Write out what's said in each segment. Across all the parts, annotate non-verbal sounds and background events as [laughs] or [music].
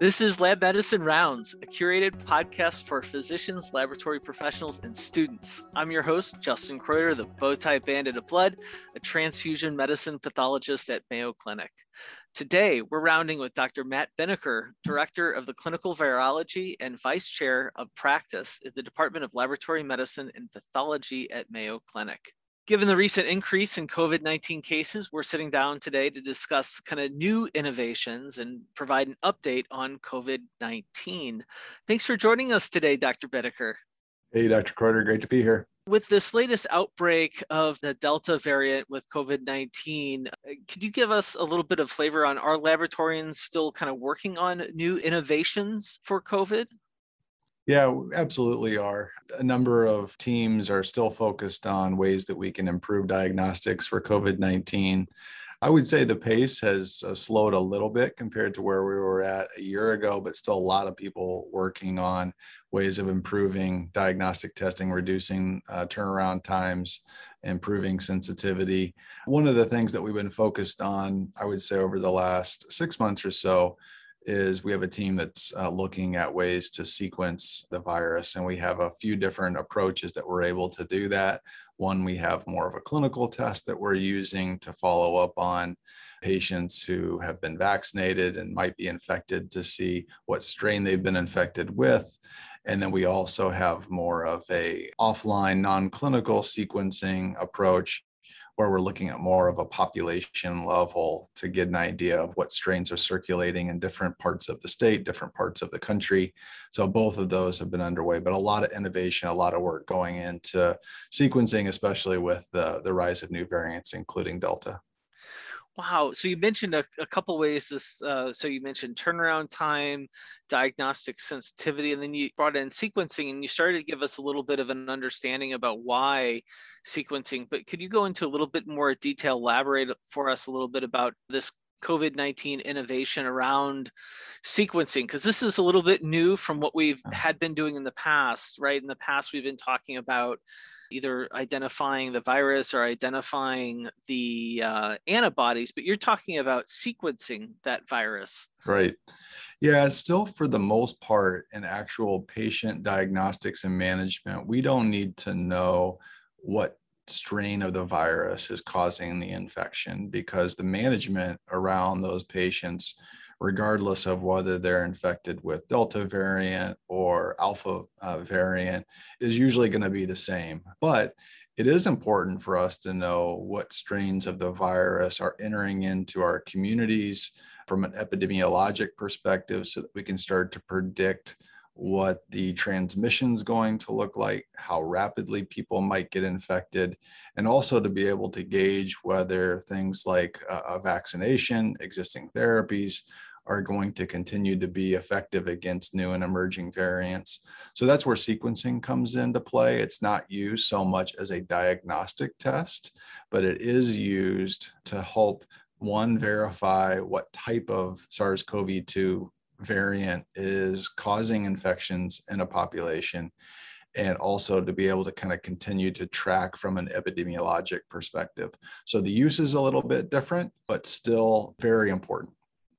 This is Lab Medicine Rounds, a curated podcast for physicians, laboratory professionals, and students. I'm your host, Justin Kreuter, the bowtie bandit of blood, a transfusion medicine pathologist at Mayo Clinic. Today, we're rounding with Dr. Matt Binnicker, Director of the Clinical Virology and Vice Chair of Practice in the Department of Laboratory Medicine and Pathology at Mayo Clinic. Given the recent increase in COVID 19 cases, we're sitting down today to discuss kind of new innovations and provide an update on COVID 19. Thanks for joining us today, Dr. Binnicker. Hey, Dr. Kreuter, great to be here. With this latest outbreak of the Delta variant with COVID 19, uh, could you give us a little bit of flavor on our laboratorians still kind of working on new innovations for COVID? Yeah, absolutely are. A number of teams are still focused on ways that we can improve diagnostics for COVID 19. I would say the pace has uh, slowed a little bit compared to where we were at a year ago, but still a lot of people working on ways of improving diagnostic testing, reducing uh, turnaround times, improving sensitivity. One of the things that we've been focused on, I would say, over the last six months or so is we have a team that's uh, looking at ways to sequence the virus and we have a few different approaches that we're able to do that. One we have more of a clinical test that we're using to follow up on patients who have been vaccinated and might be infected to see what strain they've been infected with. And then we also have more of a offline non-clinical sequencing approach where we're looking at more of a population level to get an idea of what strains are circulating in different parts of the state, different parts of the country. So both of those have been underway, but a lot of innovation, a lot of work going into sequencing, especially with the, the rise of new variants, including Delta. Wow. So you mentioned a, a couple ways this, uh, so you mentioned turnaround time, diagnostic sensitivity, and then you brought in sequencing and you started to give us a little bit of an understanding about why sequencing, but could you go into a little bit more detail, elaborate for us a little bit about this COVID 19 innovation around sequencing? Because this is a little bit new from what we've had been doing in the past, right? In the past, we've been talking about either identifying the virus or identifying the uh, antibodies, but you're talking about sequencing that virus. Right. Yeah, still for the most part, in actual patient diagnostics and management, we don't need to know what strain of the virus is causing the infection because the management around those patients regardless of whether they're infected with Delta variant or Alpha uh, variant, is usually going to be the same. But it is important for us to know what strains of the virus are entering into our communities from an epidemiologic perspective so that we can start to predict what the transmission is going to look like, how rapidly people might get infected, and also to be able to gauge whether things like a vaccination, existing therapies, are going to continue to be effective against new and emerging variants. So that's where sequencing comes into play. It's not used so much as a diagnostic test, but it is used to help one verify what type of SARS CoV 2 variant is causing infections in a population and also to be able to kind of continue to track from an epidemiologic perspective. So the use is a little bit different, but still very important.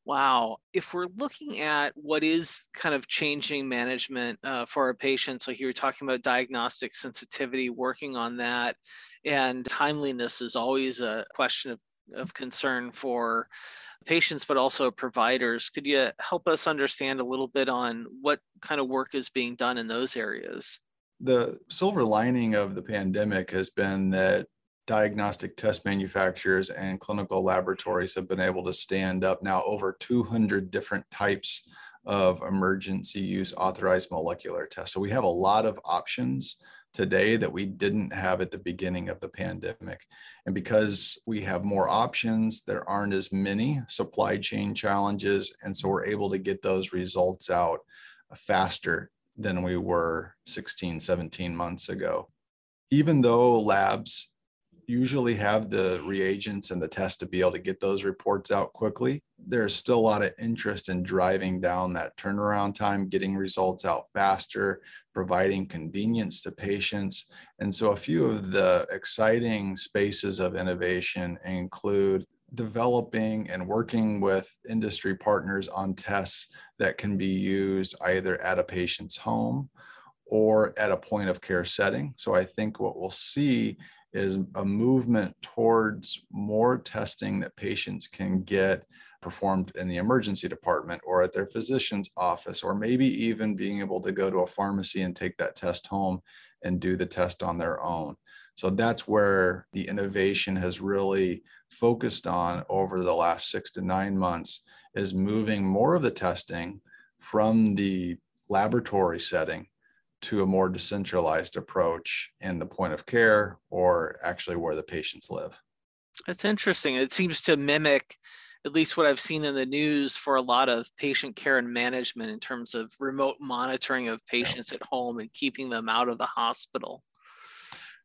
Wow. If we're looking at what is kind of changing management uh, for our patients, like you were talking about diagnostic sensitivity, working on that, and timeliness is always a question of, of concern for patients, but also providers. Could you help us understand a little bit on what kind of work is being done in those areas? The silver lining of the pandemic has been that diagnostic test manufacturers and clinical laboratories have been able to stand up now over 200 different types of emergency use authorized molecular tests. So we have a lot of options today that we didn't have at the beginning of the pandemic. And because we have more options, there aren't as many supply chain challenges. And so we're able to get those results out faster than we were 16, 17 months ago. Even though labs usually have the reagents and the test to be able to get those reports out quickly. There's still a lot of interest in driving down that turnaround time, getting results out faster, providing convenience to patients. And so, a few of the exciting spaces of innovation include developing and working with industry partners on tests that can be used either at a patient's home or at a point of care setting. So I think what we'll see is a movement towards more testing that patients can get performed in the emergency department or at their physician's office, or maybe even being able to go to a pharmacy and take that test home and do the test on their own. So that's where the innovation has really focused on over the last six to nine months is moving more of the testing from the laboratory setting to a more decentralized approach in the point of care or actually where the patients live. That's interesting. It seems to mimic at least what I've seen in the news for a lot of patient care and management in terms of remote monitoring of patients yeah. at home and keeping them out of the hospital.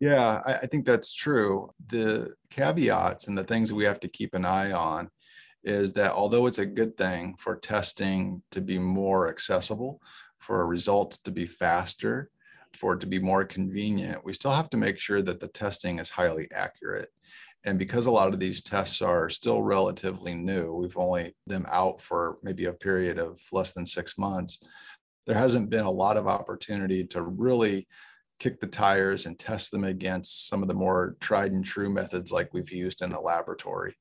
Yeah, I, I think that's true. The caveats and the things we have to keep an eye on is that although it's a good thing for testing to be more accessible, for results to be faster, for it to be more convenient, we still have to make sure that the testing is highly accurate. And because a lot of these tests are still relatively new, we've only them out for maybe a period of less than six months. There hasn't been a lot of opportunity to really kick the tires and test them against some of the more tried and true methods like we've used in the laboratory.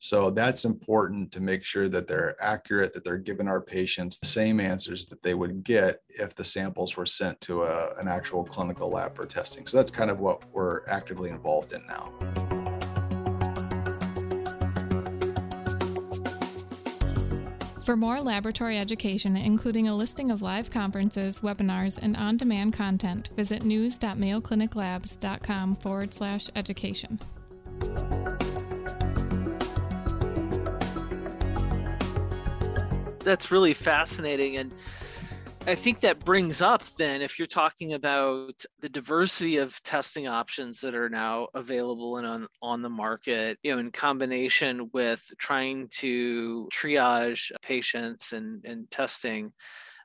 So that's important to make sure that they're accurate, that they're giving our patients the same answers that they would get if the samples were sent to a, an actual clinical lab for testing. So that's kind of what we're actively involved in now. For more laboratory education, including a listing of live conferences, webinars, and on demand content, visit news.mayocliniclabs.com forward slash education. That's really fascinating. And I think that brings up then, if you're talking about the diversity of testing options that are now available and on, on the market, you know, in combination with trying to triage patients and, and testing,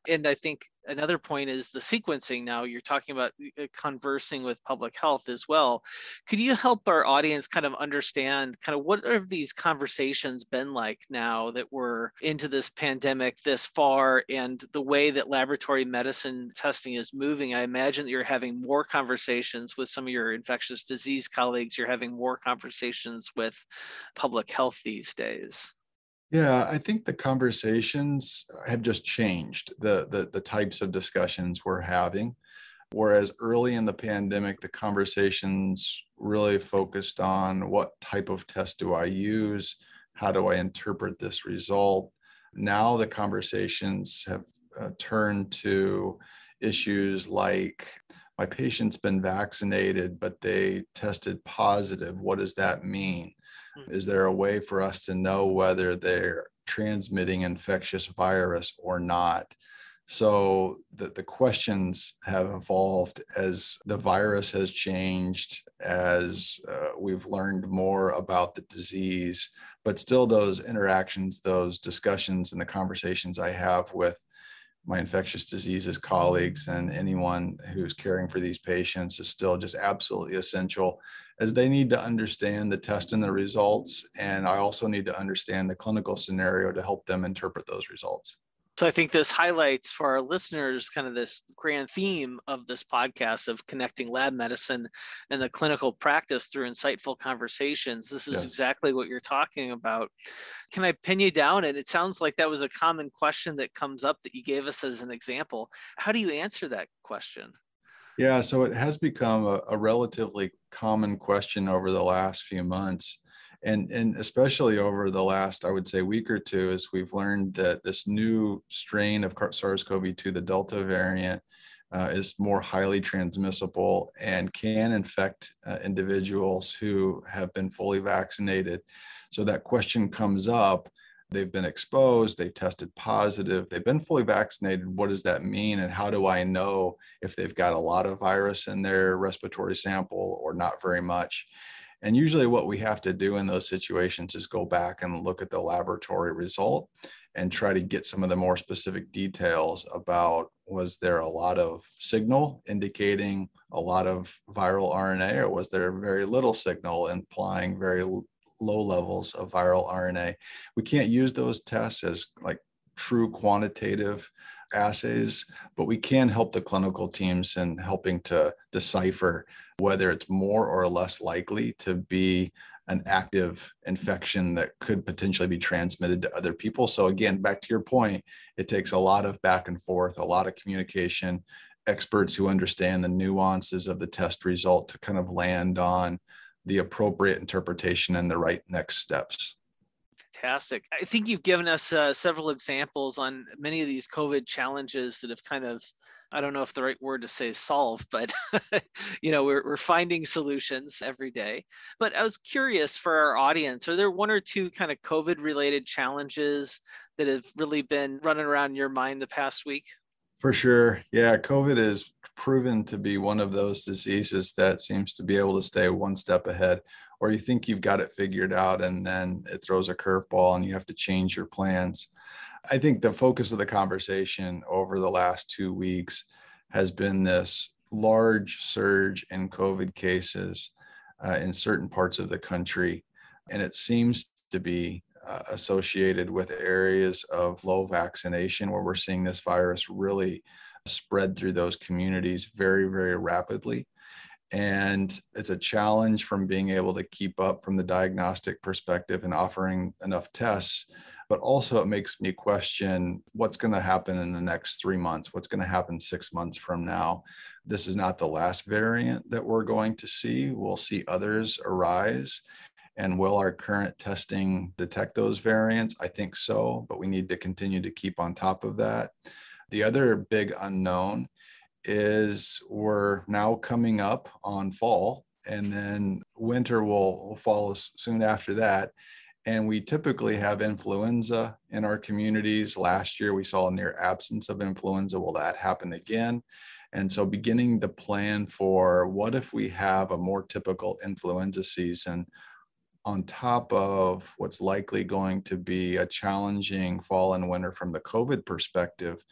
and I think another point is the sequencing. Now you're talking about uh, conversing with public health as well. Could you help our audience kind of understand kind of what have these conversations been like now that we're into this pandemic this far and the way that laboratory medicine testing is moving? I imagine that you're having more conversations with some of your infectious disease colleagues. You're having more conversations with public health these days. Yeah, I think the conversations have just changed the, the the types of discussions we're having. Whereas early in the pandemic, the conversations really focused on what type of test do I use? How do I interpret this result? Now the conversations have uh, turned to issues like my patient's been vaccinated, but they tested positive. What does that mean? Hmm. Is there a way for us to know whether they're transmitting infectious virus or not? So the, the questions have evolved as the virus has changed, as uh, we've learned more about the disease. But still, those interactions, those discussions, and the conversations I have with my infectious diseases colleagues and anyone who's caring for these patients is still just absolutely essential as they need to understand the test and the results. And I also need to understand the clinical scenario to help them interpret those results. So I think this highlights for our listeners kind of this grand theme of this podcast of connecting lab medicine and the clinical practice through insightful conversations. This is yes. exactly what you're talking about. Can I pin you down? And it sounds like that was a common question that comes up that you gave us as an example. How do you answer that question? Yeah, so it has become a, a relatively common question over the last few months and and especially over the last i would say week or two as we've learned that this new strain of sars-cov-2 the delta variant uh, is more highly transmissible and can infect uh, individuals who have been fully vaccinated. So that question comes up they've been exposed they've tested positive they've been fully vaccinated what does that mean? And how do i know if they've got a lot of virus in their respiratory sample or not very much and usually, what we have to do in those situations is go back and look at the laboratory result and try to get some of the more specific details about was there a lot of signal indicating a lot of viral RNA, or was there very little signal implying very low levels of viral RNA. We can't use those tests as like true quantitative assays, but we can help the clinical teams in helping to decipher whether it's more or less likely to be an active infection that could potentially be transmitted to other people. So, again, back to your point, it takes a lot of back and forth, a lot of communication, experts who understand the nuances of the test result to kind of land on the appropriate interpretation and the right next steps. Fantastic. I think you've given us uh, several examples on many of these COVID challenges that have kind of, I don't know if the right word to say solved, but [laughs] you know, we're, we're finding solutions every day. But I was curious for our audience, are there one or two kind of COVID related challenges that have really been running around your mind the past week? For sure. Yeah, COVID is proven to be one of those diseases that seems to be able to stay one step ahead or you think you've got it figured out and then it throws a curveball and you have to change your plans. I think the focus of the conversation over the last two weeks has been this large surge in COVID cases uh, in certain parts of the country. And it seems to be uh, associated with areas of low vaccination where we're seeing this virus really spread through those communities very, very rapidly and it's a challenge from being able to keep up from the diagnostic perspective and offering enough tests but also it makes me question what's going to happen in the next three months what's going to happen six months from now. This is not the last variant that we're going to see. We'll see others arise. And will our current testing detect those variants? I think so but we need to continue to keep on top of that. The other big unknown is we're now coming up on fall and then winter will, will follow soon after that. And we typically have influenza in our communities. Last year we saw a near absence of influenza. Will that happen again? And so beginning to plan for what if we have a more typical influenza season on top of what's likely going to be a challenging fall and winter from the covid perspective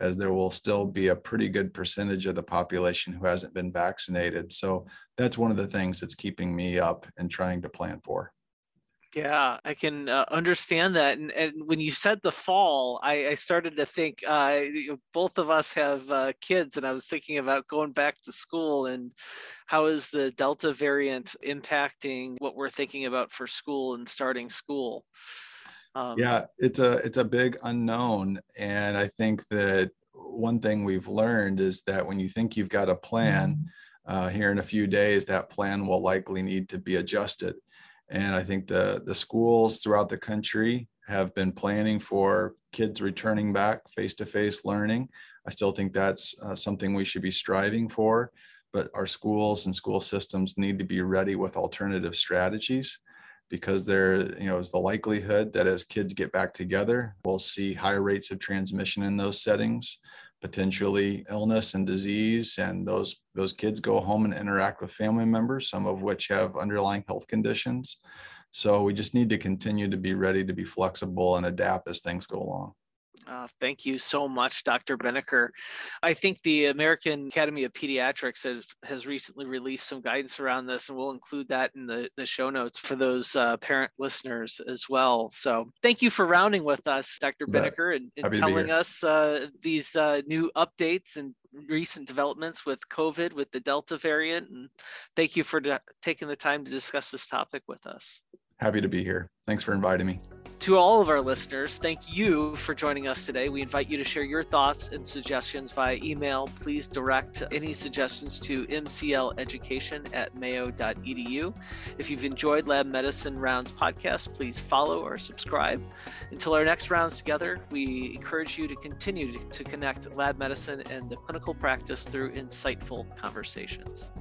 as there will still be a pretty good percentage of the population who hasn't been vaccinated. So that's one of the things that's keeping me up and trying to plan for. Yeah, I can uh, understand that. And, and when you said the fall, I, I started to think uh, both of us have uh, kids, and I was thinking about going back to school and how is the Delta variant impacting what we're thinking about for school and starting school. Um, yeah, it's a it's a big unknown, and I think that one thing we've learned is that when you think you've got a plan, mm-hmm. uh, here in a few days, that plan will likely need to be adjusted. And I think the the schools throughout the country have been planning for kids returning back face to face learning. I still think that's uh, something we should be striving for, but our schools and school systems need to be ready with alternative strategies because there you know is the likelihood that as kids get back together we'll see high rates of transmission in those settings potentially illness and disease and those those kids go home and interact with family members some of which have underlying health conditions. So we just need to continue to be ready to be flexible and adapt as things go along uh, thank you so much, Dr. Binnicker. I think the American Academy of Pediatrics has, has recently released some guidance around this, and we'll include that in the, the show notes for those uh, parent listeners as well. So thank you for rounding with us, Dr. Binnicker, and, and telling us uh, these uh, new updates and recent developments with COVID, with the Delta variant. And thank you for taking the time to discuss this topic with us. Happy to be here. Thanks for inviting me. To all of our listeners, thank you for joining us today. We invite you to share your thoughts and suggestions via email. Please direct any suggestions to mcleducation at mayo.edu. If you've enjoyed Lab Medicine Rounds podcast, please follow or subscribe. Until our next rounds together, we encourage you to continue to connect lab medicine and the clinical practice through insightful conversations.